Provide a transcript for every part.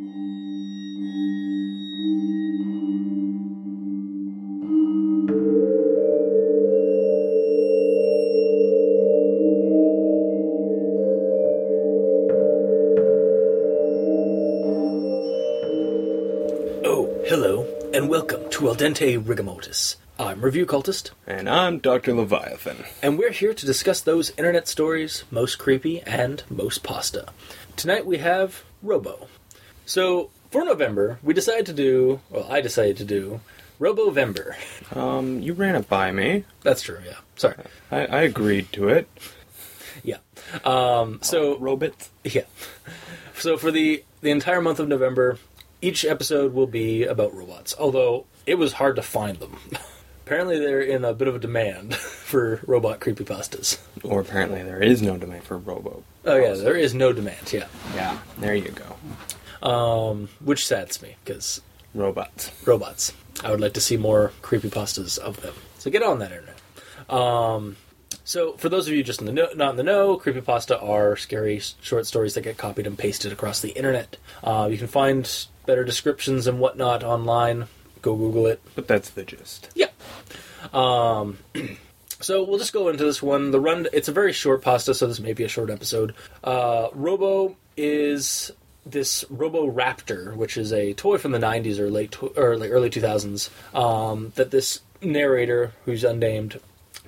Oh, to Al Dente Rigamortis. I'm Review Cultist, And I'm Dr. Leviathan. and we're here to discuss those internet stories most creepy and most pasta. Tonight we have Robo. So, for November, we decided to do, well, I decided to do Robovember. Um, you ran it by me. That's true, yeah. Sorry. I, I agreed to it. Yeah. Um, so, Robot. Yeah. So for the the entire month of November, each episode will be about robots. Although it was hard to find them. Apparently, they're in a bit of a demand for robot creepypastas. Or apparently there is no demand for Robo. Oh yeah, there is no demand. Yeah, Yeah, there you go. Um, which saddens me because Robots. robots. I would like to see more creepy pastas of them. So get on that internet. Um, so for those of you just in the know, not in the know, creepy pasta are scary short stories that get copied and pasted across the internet. Uh, you can find better descriptions and whatnot online. Go Google it. But that's the gist. Yeah. Um, so we'll just go into this one. The run. It's a very short pasta, so this may be a short episode. Uh, Robo is this Robo Raptor, which is a toy from the '90s or late tw- or early 2000s. Um, that this narrator, who's unnamed,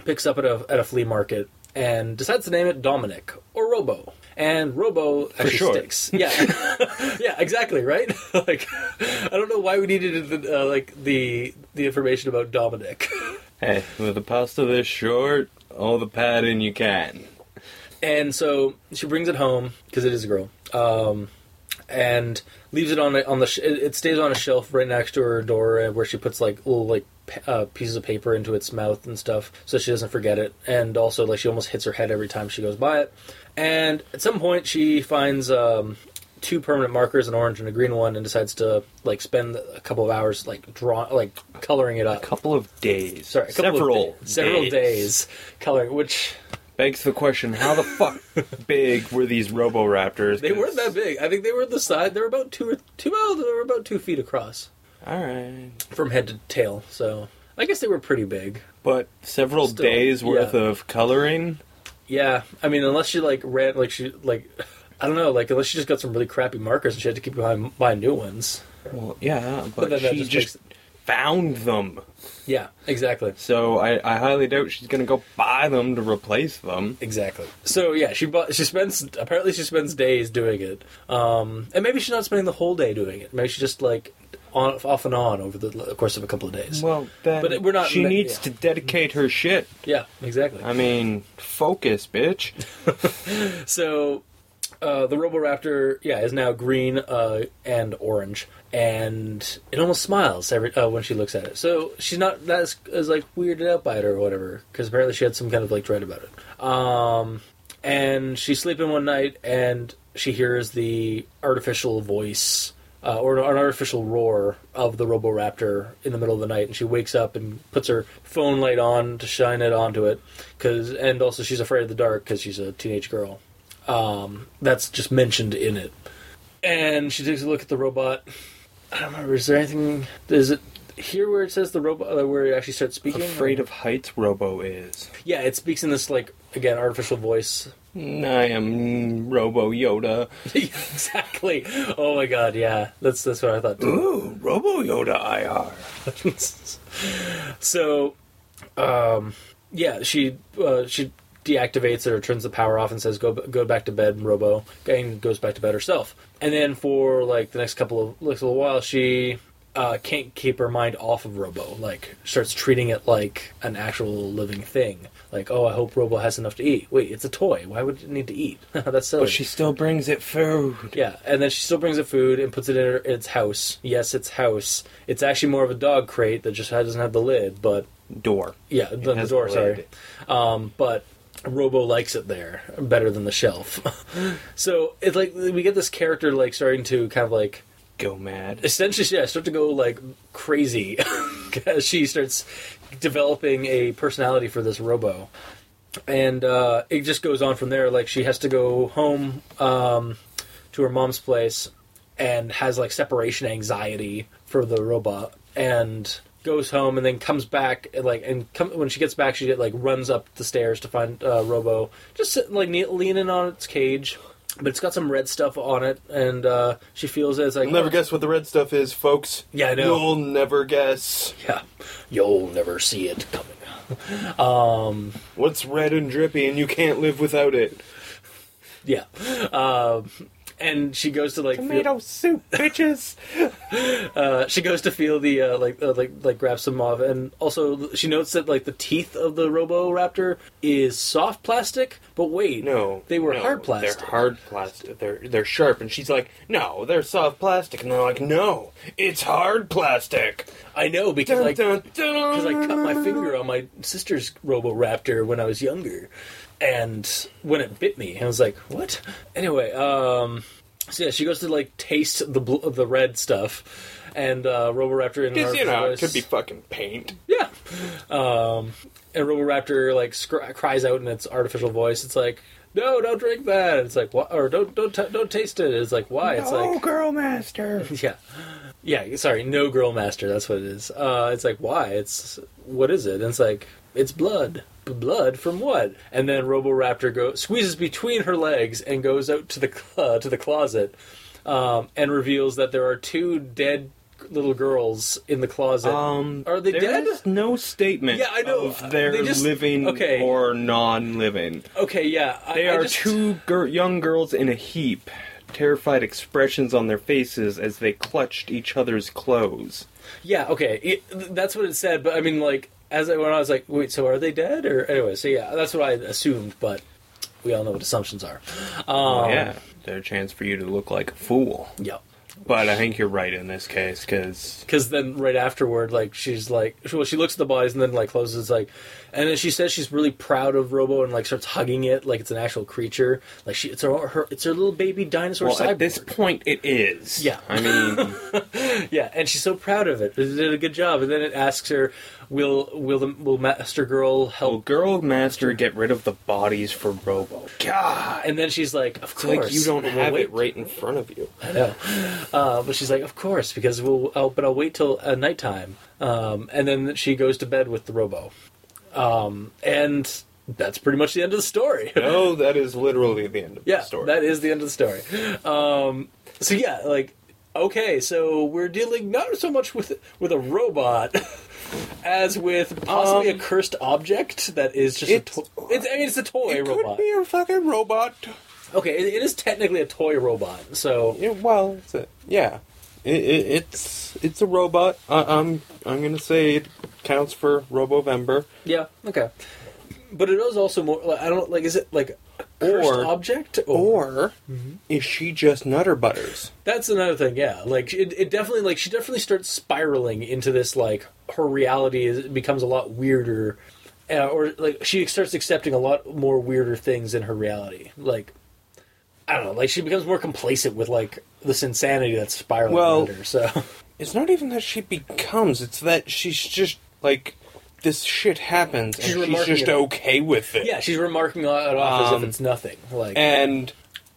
picks up at a at a flea market and decides to name it Dominic or Robo. And Robo actually short. sticks. Yeah, yeah, exactly, right? like, I don't know why we needed the, uh, like the the information about Dominic. Hey, with a pasta this short, all the padding you can. and so she brings it home because it is a girl, um, and leaves it on the, on the. Sh- it stays on a shelf right next to her door, uh, where she puts like little like p- uh, pieces of paper into its mouth and stuff, so she doesn't forget it. And also, like she almost hits her head every time she goes by it. And at some point, she finds um, two permanent markers, an orange and a green one, and decides to like spend a couple of hours like draw like coloring it up. A couple of days. Sorry, a couple several of da- several days coloring, which Begs the question: How the fuck big were these Robo Raptors? They weren't that big. I think they were the side. They were about two or two. Well, they were about two feet across All right, from head to tail. So I guess they were pretty big. but several Still, days worth yeah. of coloring. Yeah, I mean, unless she like ran like she like I don't know, like unless she just got some really crappy markers and she had to keep buying, buying new ones. Well, yeah, but, then that she just just, found them. Yeah, exactly. So I, I highly doubt she's gonna go buy them to replace them. Exactly. So yeah, she bought, she spends apparently she spends days doing it, um, and maybe she's not spending the whole day doing it. Maybe she just like on off and on over the course of a couple of days. Well, then But we're not- She needs yeah. to dedicate her shit. yeah, exactly. I mean, focus, bitch. So uh, the Roboraptor, yeah, is now green uh, and orange, and it almost smiles every uh, when she looks at it. So she's not that as, as like weirded out by it or whatever, because apparently she had some kind of like dread about it. Um, and she's sleeping one night, and she hears the artificial voice. Uh, or an artificial roar of the Roboraptor in the middle of the night, and she wakes up and puts her phone light on to shine it onto it, cause, and also she's afraid of the dark because she's a teenage girl um, that's just mentioned in it. And she takes a look at the robot. I don't remember. Is there anything? Is it here where it says the robot uh, where it actually starts speaking? Afraid of heights, Robo is. Yeah, it speaks in this like again artificial voice. I am Robo Yoda. exactly. Oh my god. Yeah, that's that's what I thought too. Ooh, Robo Yoda IR. so, um, yeah, she uh, she deactivates it or turns the power off and says go go back to bed, Robo, and goes back to bed herself. And then for like the next couple of like, little while, she uh, can't keep her mind off of Robo. Like starts treating it like an actual living thing. Like, oh, I hope Robo has enough to eat. Wait, it's a toy. Why would it need to eat? That's silly. But she still brings it food. Yeah, and then she still brings it food and puts it in her, its house. Yes, its house. It's actually more of a dog crate that just doesn't have the lid, but Door. yeah, the, the door. Sorry, um, but Robo likes it there better than the shelf. so it's like we get this character like starting to kind of like Go mad. essentially yeah start to go like crazy as she starts developing a personality for this Robo, and uh, it just goes on from there. Like she has to go home um, to her mom's place and has like separation anxiety for the robot and goes home and then comes back and, like and come, when she gets back she like runs up the stairs to find uh, Robo just sitting, like leaning on its cage but it's got some red stuff on it and uh, she feels it, it's like You'll never oh, guess what the red stuff is, folks. Yeah, I know. You'll never guess. yeah you'll never see it coming um What's red and drippy and you can't live without it? yeah um and she goes to like feel- Tomato soup, bitches! uh, she goes to feel the uh, like uh, like like grab some off, and also she notes that like the teeth of the Robo Raptor is soft plastic, but wait, No. they were no, hard plastic. They're hard plastic. They're they're sharp and she's like, "No, they're soft plastic." And they're like, "No, it's hard plastic." I know because Dun, like because I cut my finger on my sister's Robo Raptor when I was younger, and when it bit me, I was like, "What?" Anyway, um, so yeah, she goes to like taste the bl- the red stuff, and uh, Robo Raptor in Because, her you know, it could be fucking paint. Yeah. Um, and Roboraptor like scr- cries out in its artificial voice. It's like, "No, don't drink that." It's like, "What?" Or don't don't t- don't taste it. It's like, "Why?" It's like, girl master. yeah, yeah. Sorry, no girl master. That's what it is. Uh, it's like, why? It's what is it? And it's like, it's blood. Blood from what? And then Roboraptor go squeezes between her legs and goes out to the uh, to the closet, um, and reveals that there are two dead little girls in the closet. Um, Are they dead? No statement Yeah, I know. of their They just- living okay. or non-living. Okay, yeah. I, They I are just- two gir- young girls in a heap, terrified expressions on their faces as they clutched each other's clothes. Yeah, okay. It, that's what it said, but I mean, like, as I, when I was like, wait, so are they dead? Or anyway, so yeah, that's what I assumed, but we all know what assumptions are. Um, yeah, they're a chance for you to look like a fool. Yeah. But I think you're right in this case because Because then right afterward, like, she's like, well, she looks at the bodies and then, like, closes, like, and then she says she's really proud of Robo and, like, starts hugging it like it's an actual creature. Like, she, it's her, her it's her little baby dinosaur well, cyborg. at this point it is. Yeah. I mean, Yeah, and she's so proud of it. It did a good job. And then it asks her, "Will will the will Master Girl will help?" Girl Master get rid of the bodies for Robo? God, And then she's like, "Of course." like you don't We'll have wait it right in front of you. I know. Uh, but she's like, of course, because we'll. I'll, but I'll wait till uh, nighttime. Um, and then she goes to bed with the Robo. Um, and that's pretty much the end of the story. No, that is literally the end of yeah, the story. that is the end of the story. Um, so yeah, like, okay, so we're dealing not so much with with a robot. As with possibly Um, a cursed object that is just it's- a toy. It's, I mean, it's a toy it robot. could be a fucking robot. Okay, it, it is technically a toy robot. So Yeah, well, it's a, yeah, it, it, it's it's a robot. I, I'm I'm gonna say it counts for Robovember. Yeah. Okay. But it is also more. Like, I don't like. Is it like a cursed Or- object Or is she just Nutter Butters? that's another thing. Yeah. Like it, it definitely like she definitely starts spiraling into this like her reality is becomes a lot weirder, uh, or like she starts accepting a lot more weirder things in her reality. Like I don't know. Like she becomes more complacent with like this insanity that's spiraling Well- around her. So It's not even that she becomes; it's that she's just like this shit happens, and She's she's just okay with it. yeah, she's remarking it off as Um, if it's nothing. Like and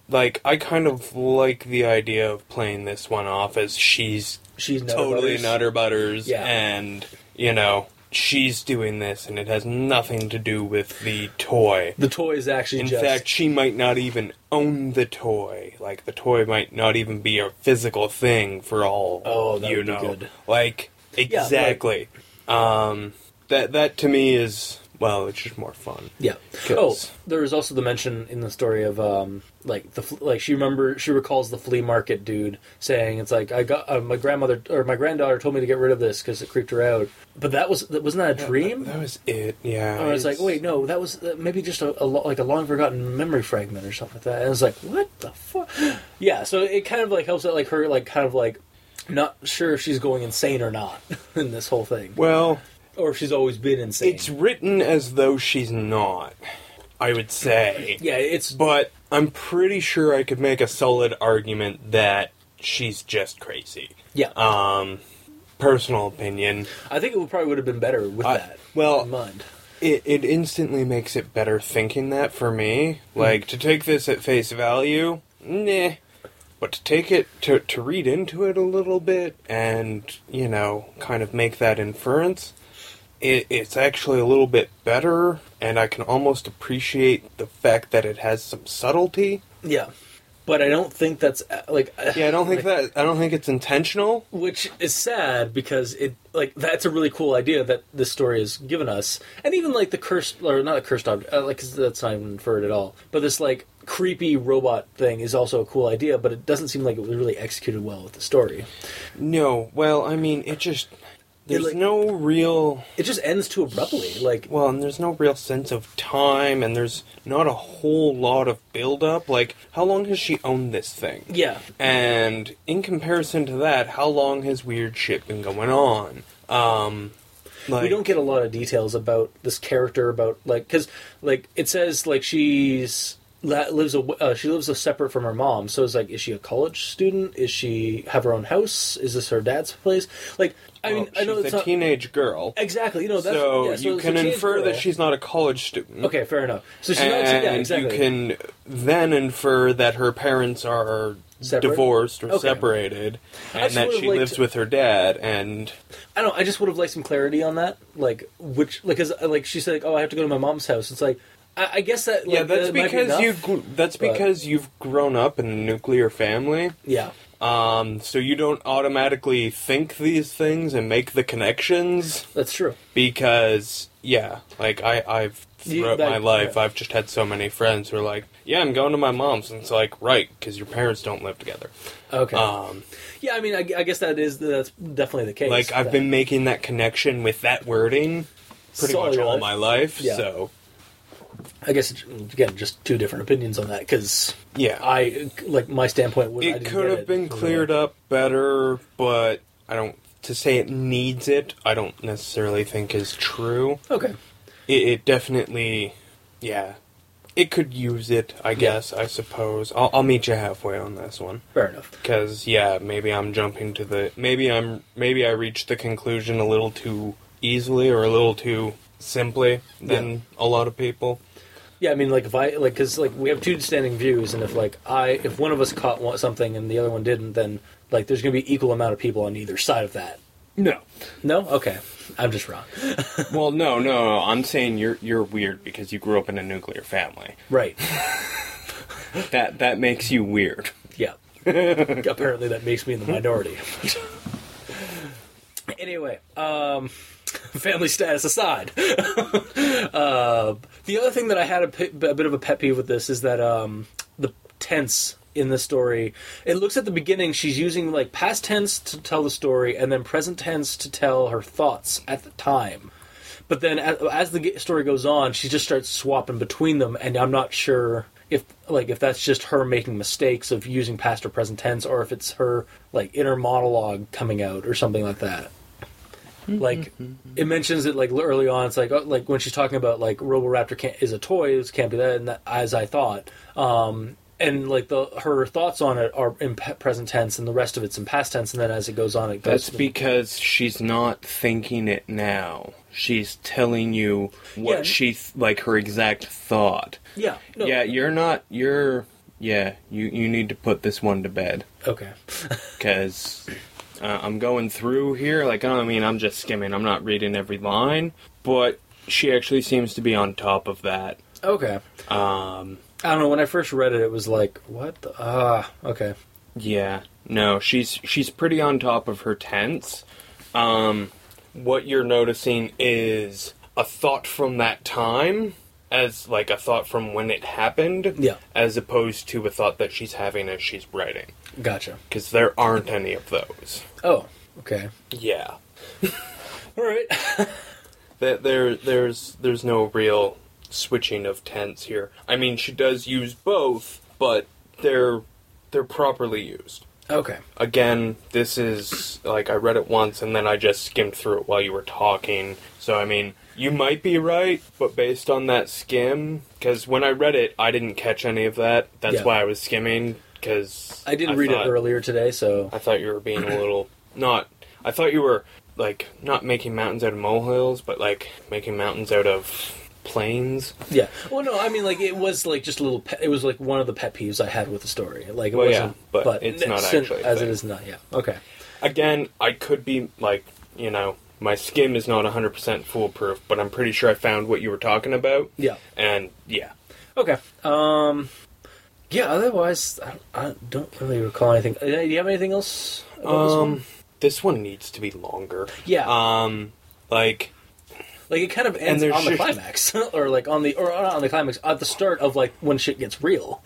like I kind of like the idea of playing this one off as she's she's totally Butters. Nutter Butters, Yeah. and you know she's doing this, and it has nothing to do with the toy. The toy is actually In just fact, she might not even own the toy. Like the toy might not even be a physical thing for all Oh, that you would be know. good. Like like- exactly. um, that that to me is well, it's just more fun. Yeah. Oh, there was also the mention in the story of um, like the like she remember she recalls the flea market dude saying it's like I got uh, my grandmother or my granddaughter told me to get rid of this because it creeped her out. But that was that wasn't that a dream? That was it. Yeah. Or I was like, wait, no, that was uh, maybe just a, a lo- like a long forgotten memory fragment or something like that. And I was like, what the fuck? Yeah, so it kind of like helps out like her like kind of like not sure if she's going insane or not in this whole thing, Well, or if she's always been insane. it's written as though she's not. I would say. yeah, it's But I'm pretty sure I could make a solid argument that she's just crazy. yeah. Um, personal opinion. I think it would probably would have been better with I- that. well- in mind. It, it instantly makes it better thinking that for me. Like, to take this at face value, nah. But to take it to to read into it a little bit and you know kind of make that inference, it, it's actually a little bit better, and I can almost appreciate the fact that it has some subtlety. Yeah, but I don't think that's uh, like. Yeah, I don't think that I don't think it's intentional. which is sad because it like that's a really cool idea that this story has given us, and even like the cursed or not a cursed object, uh, like 'cause that's not even inferred at all. But this like creepy robot thing is also a cool idea, but it doesn't seem like it was really executed well with the story. No, well, I mean, it just there's like- no real It just ends too abruptly. Like well, and there's no real sense of time, and there's not a whole lot of build up. Like, how long has she owned this thing? yeah, And in comparison to that, how long has weird shit been going on? Um, like, we don't get a lot of details about this character about like because like it says like she's lives a uh, she lives a separate from her mom so it's like is she a college student is she have her own house is this her dad's place like i well, mean i know it's a not teenage girl, exactly you know that's so yeah, you it's can infer girl. that she's not a college student. okay fair enough so she's and not yeah exactly you can then infer that her parents are Separate? divorced or Okay. separated, and that she lives to- with her dad. And i don't i just would have liked some clarity on that like which like cause, like she said like, oh i have to go to my mom's house it's like i, I guess that like, yeah, that's that might be because you that's but- because you've grown up in a nuclear family. yeah Um, so you don't automatically think these things and make the connections that's true because yeah, like I I've You- throughout that- my life yeah. I've just had so many friends who are like, yeah, I'm going to my mom's, and it's like right because your parents don't live together. okay Um, Yeah, I mean, I, I guess that is that's definitely the case. like I've that- been making that connection with that wording pretty So much all life. my life. Yeah. So I guess again, just two different opinions on that because yeah, I like my standpoint was I it didn't could get have it been cleared the- up better, but I don't. To say it needs it, I don't necessarily think is true. Okay, It, it definitely, yeah, it could use it. I guess. I suppose. I'll, I'll meet you halfway on this one. fair enough. Because yeah, maybe I'm jumping to the maybe I'm maybe I reached the conclusion a little too easily or a little too simply than a lot of people. Yeah, I mean, like if I like because like we have two standing views, and if like I if one of us caught one, something and the other one didn't, then like there's going to be equal amount of people on either side of that. No. No, okay, I'm just wrong. Well, no, no, no. I'm saying you're you're weird because you grew up in a nuclear family. Right? That that makes you weird. Yeah. Apparently, that makes me in the minority. anyway, um, family status aside, uh, the other thing that I had a, a bit of a pet peeve with this is that um, the tense in the story, it looks at the beginning she's using like past tense to tell the story and then present tense to tell her thoughts at the time. But then as, as the story goes on, she just starts swapping between them, and I'm not sure if like if that's just her making mistakes of using past or present tense, or if it's her like inner monologue coming out or something like that. Like it mentions it like early on. It's like oh, like when she's talking about like Roboraptor can't, is a toy. It can't be that, and that, as I thought. Um, and like the her thoughts on it are in present tense, and the rest of it's in past tense. And then as it goes on, it goes. That's because she's not thinking it now. She's telling you what Yeah. she th- like her exact thought. yeah, no, Yeah, you're not. You're. Yeah, you you need to put this one to bed okay. because uh, I'm going through here. Like I mean, I'm just skimming. I'm not reading every line, but she actually seems to be on top of that. Okay. Um, I don't know. When I first read it, it was like, what? the- Ah, okay. Yeah, no, she's she's pretty on top of her tense. Um, what you're noticing is a thought from that time, as like a thought from when it happened, Yeah. as opposed to a thought that she's having as she's writing, Gotcha. because there aren't any of those. Oh, okay. Yeah, All right. that there there's there's no real switching of tense here. I mean, she does use both, but they're they're properly used. okay. again, this is like I read it once and then I just skimmed through it while you were talking. So I mean, you might be right, but based on that skim, because when I read it, I didn't catch any of that. That's Yeah. why I was skimming. Because I didn't read thought- it earlier today, so I thought you were being a little not. I thought you were like not making mountains out of molehills, but like making mountains out of planes. Yeah. Well, no, I mean, like it was like just a little. Pet, it was like one of the pet peeves I had with the story. Like it Well, wasn't, but it's not actually as it is not. Yeah. Okay. Again, I could be like, you know, my skim is not 100% foolproof, but I'm pretty sure I found what you were talking about. Yeah. And yeah. Okay. Um. Yeah. Otherwise, I, I don't really recall anything. Uh, Do you have anything else? About this one? Um, this one needs to be longer. Yeah. Um, like, Like it kind of ends there's on the just- climax, or like on the or not on the climax at the start of like when shit gets real.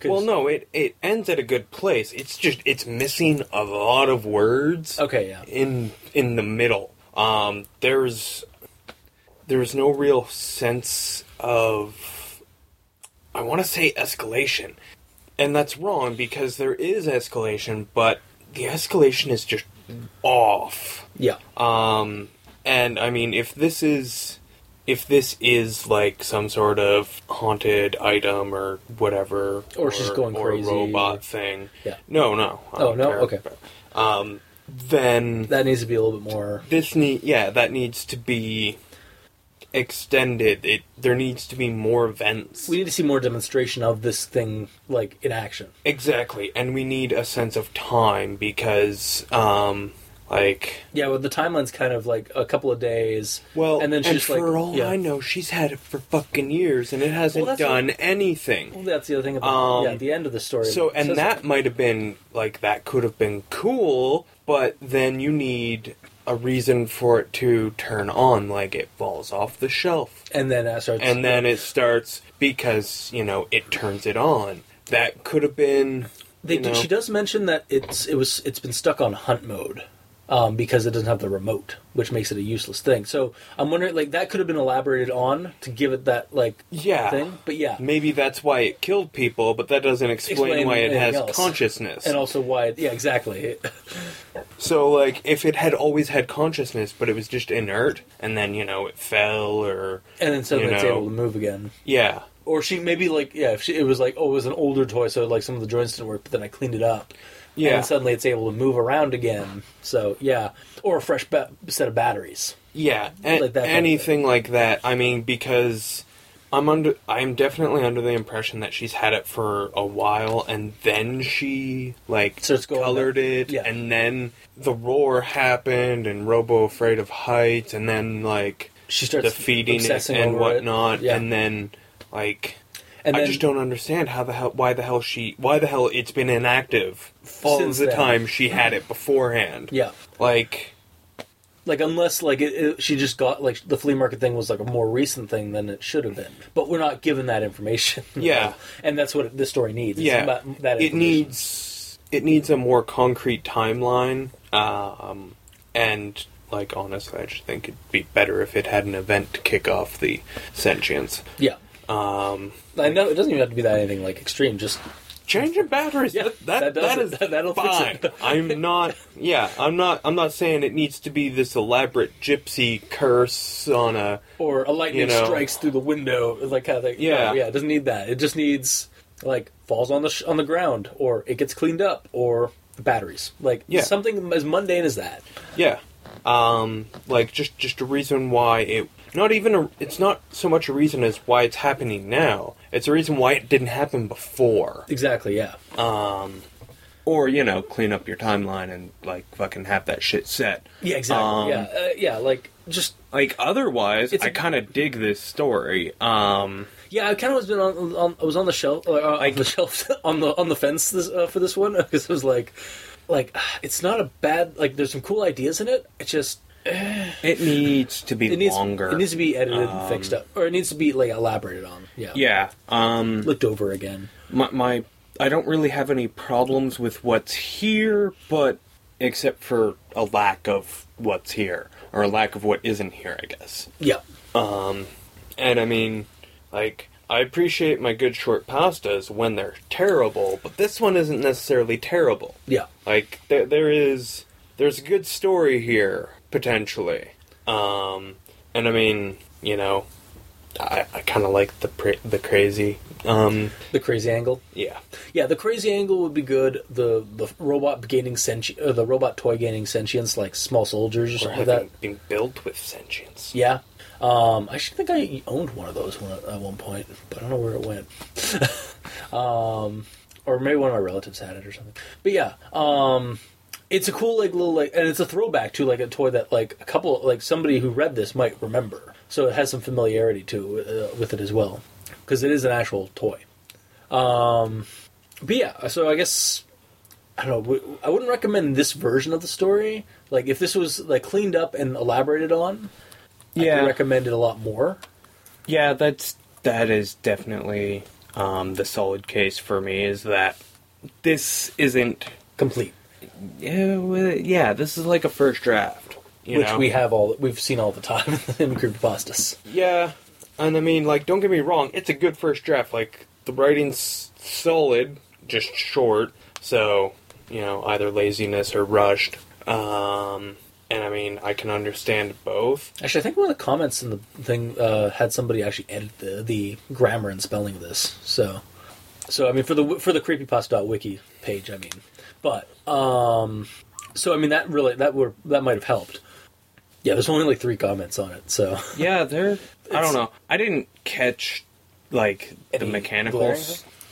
'Cause- well, no, it it ends at a good place. It's just it's missing a lot of words. Okay. Yeah. in in the middle. Um, there's there's no real sense of I want to say escalation, and that's wrong because there is escalation, but the escalation is just off. Yeah. Um, and I mean, if this is if this is like some sort of haunted item or whatever, Or she's going or crazy. a robot thing, Yeah. no, no, Oh, no? care. Okay. Um, then That needs to be a little bit more. this need yeah that needs to be extended. It there needs to be more events We need to see more demonstration of this thing, like in action. exactly. And we need a sense of time because um like Yeah, well, the timeline's kind of like a couple of days. well and then she's for like, all yeah. i know she's had it for fucking years and it hasn't that's done anything Well, that's the other thing about Um, yeah, the end of the story. so says and it. that might have been like that could have been cool but then you need a reason for it to turn on like it falls off the shelf and then that starts, and then it starts because you know it turns it on. That could have been. They you do, know, she does mention that it's it was it's been stuck on hunt mode um, because it doesn't have the remote, which makes it a useless thing. So I'm wondering, like that could have been elaborated on to give it that like Yeah. thing. But yeah, Maybe that's why it killed people, but that doesn't explain, Explain why it has else. consciousness. and also why it, yeah exactly so, like, if it had always had consciousness, but it was just inert, and then you know it fell, or and then suddenly it's know. able to move again. yeah, Or she maybe like yeah, if she, it was like oh it was an older toy, so like some of the joints didn't work, but then I cleaned it up. Yeah, And suddenly it's able to move around again. So yeah, or a fresh ba- set of batteries. yeah, a- Like that anything like that. I mean, because. I'm under. I'm definitely under the impression that she's had it for a while, and then she like Starts going colored it, Yeah. and then the roar happened, and Robo afraid of heights, and then like She starts the feeding it and whatnot, It. Yeah. and then like And I then- just don't understand how the hell why the hell she why the hell it's been inactive Since the then. time she had it beforehand. yeah. Like Like unless like it, it, she just got like the flea market thing was like a more recent thing than it should have been, but we're not given that information. Yeah. and that's what this story needs. yeah, that, that it needs it needs a more concrete timeline. Um, and like honestly, I just think it'd be better if it had an event to kick off the sentience. yeah. Um, I know it doesn't even have to be that anything like extreme. Just change your batteries. Yeah, that, that, that does that it. is That'll fix fine. it. I'm not. Yeah, I'm not. I'm not saying it needs to be this elaborate gypsy curse on a. or a lightning You know. strikes through the window, like kind of thing. Yeah. No, yeah. It doesn't need that. It just needs like falls on the sh- on the ground, or it gets cleaned up, or batteries. Like Yeah. something as mundane as that. Yeah, um, like just just a reason why it. Not even a. It's not so much a reason as why it's happening now. It's a reason why it didn't happen before. Exactly. Yeah. Um, or you know, clean up your timeline and like fucking have that shit set. Yeah. Exactly. Um, yeah. Uh, yeah. Like just Like otherwise, I kind of dig this story. Um, Yeah, I kind of was been on, on. I was on the shelf, uh, on Like- the shelf, on the on the fence this, uh, for this one because it was like, like it's not a bad. Like, there's some cool ideas in it. It just it needs to be it needs longer. it needs to be edited Um, and fixed up, or it needs to be like elaborated on. Yeah, yeah. Um, looked over again. my, my I don't really have any problems with what's here, but except for a lack of what's here or a lack of what isn't here, I guess. Yeah, Um, and I mean, like I appreciate my good short pastas when they're terrible, but this one isn't necessarily terrible. yeah, Like there there is there's a good story here potentially. Um, and I mean, you know, I, I kind of like the pra- the crazy. Um, The crazy angle. yeah, Yeah, the crazy angle would be good. The the robot gaining senti- uh, the robot toy gaining sentience, like small soldiers or or something like that. being built with sentience. Yeah. Um, I should think I owned one of those one, at one point, but I don't know where it went. um, or maybe one of my relatives had it or something. But yeah, um, it's a cool like little like, and it's a throwback to like a toy that like a couple like somebody who read this might remember. So it has some familiarity to uh, with it as well because it is an actual toy. Um, but yeah, so I guess I don't know. I wouldn't recommend this version of the story. Like if this was like cleaned up and elaborated on, I Yeah. could recommend it a lot more. Yeah, that's that is definitely um, the solid case for me. Is that this isn't? Complete, Yeah, well, yeah. This is like a first draft, you which know? we have all we've seen all the time in creepypastas. Yeah, and I mean, like, don't get me wrong, it's a good first draft. Like, the writing's solid, just short. So, you know, either laziness or rushed. Um, and I mean, I can understand both. Actually, I think one of the comments in the thing uh, had somebody actually edit the, the grammar and spelling of this. So, so I mean, for the for the creepypasta.wiki page, I mean, but um, so I mean that really that would that might have helped. Yeah, there's only like three comments on it, so Yeah, they're. I don't know. I didn't catch like the mechanical glaring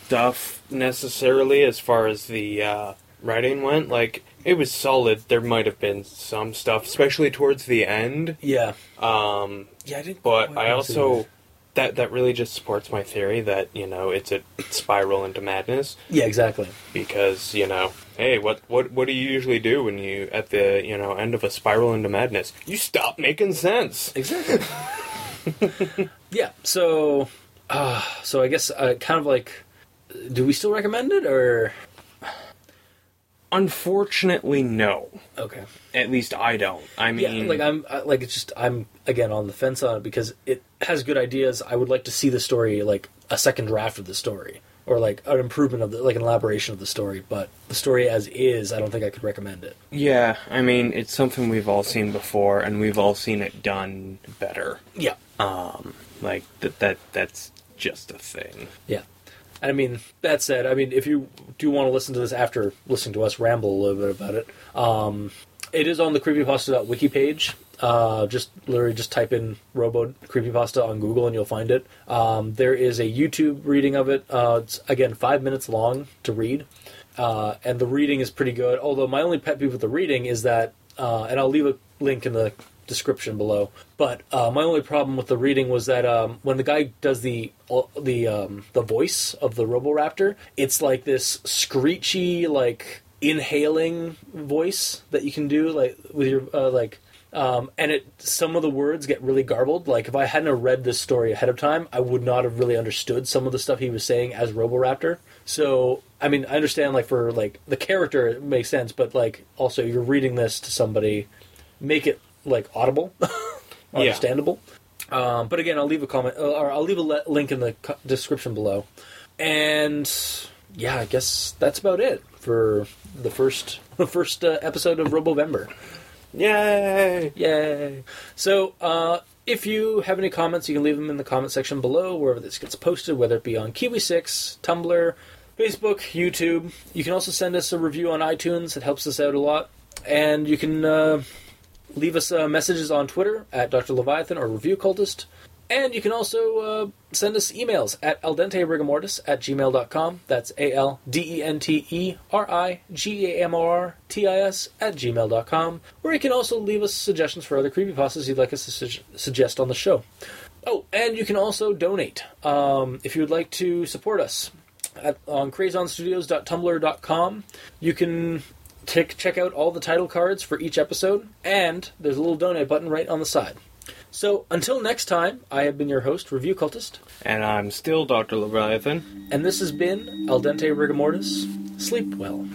stuff necessarily as far as the uh, writing went. Like it was solid. There might have been some stuff, especially towards the end. yeah, Um, yeah. I didn't. but I also that. That that really just supports my theory that you know it's a spiral into madness yeah, exactly. because you know hey what what what do you usually do when you at the you know end of a spiral into madness you stop making sense Exactly. yeah. So, uh, so I guess uh, kind of like, do we still recommend it or unfortunately no okay? at least I don't I mean yeah, like I'm I, like it's just I'm again on the fence on it because it has good ideas. I would like to see the story like a second draft of the story or like an improvement of the like an elaboration of the story. But the story as is, I don't think I could recommend it. yeah I mean it's something we've all seen before and we've all seen it done better Yeah, um like that that that's just a thing yeah. I mean, that said, I mean, if you do want to listen to this after listening to us ramble a little bit about it, um, it is on the creepypasta.wiki page. Uh, just literally just type in Robo Creepypasta on Google and you'll find it. Um, there is a YouTube reading of it. Uh, it's again five minutes long to read, uh, and the reading is pretty good. Although my only pet peeve with the reading is that, uh, and I'll leave a link in the description below. But uh, my only problem with the reading was that um, when the guy does the the um, the voice of the Roboraptor, it's like this screechy, like inhaling voice that you can do, like with your uh, like. Um, and it some of the words get really garbled. Like if I hadn't read this story ahead of time, I would not have really understood some of the stuff he was saying as Roboraptor. So I mean, I understand like for like the character it makes sense, but like also you're reading this to somebody, make it like audible, understandable. Um, but again, I'll leave a comment uh, or I'll leave a le- link in the co- description below. And yeah, I guess that's about it for the first the first uh, episode of RoboVember. yay Yay! So, uh, if you have any comments, you can leave them in the comment section below, wherever this gets posted, whether it be on Kiwi6, Tumblr, Facebook, YouTube. You can also send us a review on iTunes, it helps us out a lot. And you can uh, leave us uh, messages on Twitter at Dr. Leviathan or Review Cultist. And you can also uh, send us emails at aldenterigamortis at gmail.com. That's A L D E N T E R I G A M O R T I S at gmail.com. Or you can also leave us suggestions for other creepypastas you'd like us to su- suggest on the show. Oh, and you can also donate um, if you would like to support us at, on crazonstudios.tumblr.com. You can take, check out all the title cards for each episode, and there's a little donate button right on the side. So until next time, I have been your host, Review Cultist, and I'm still Dr. Leviathan and this has been Al Dente Rigamortis. Sleep well.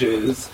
Bitches.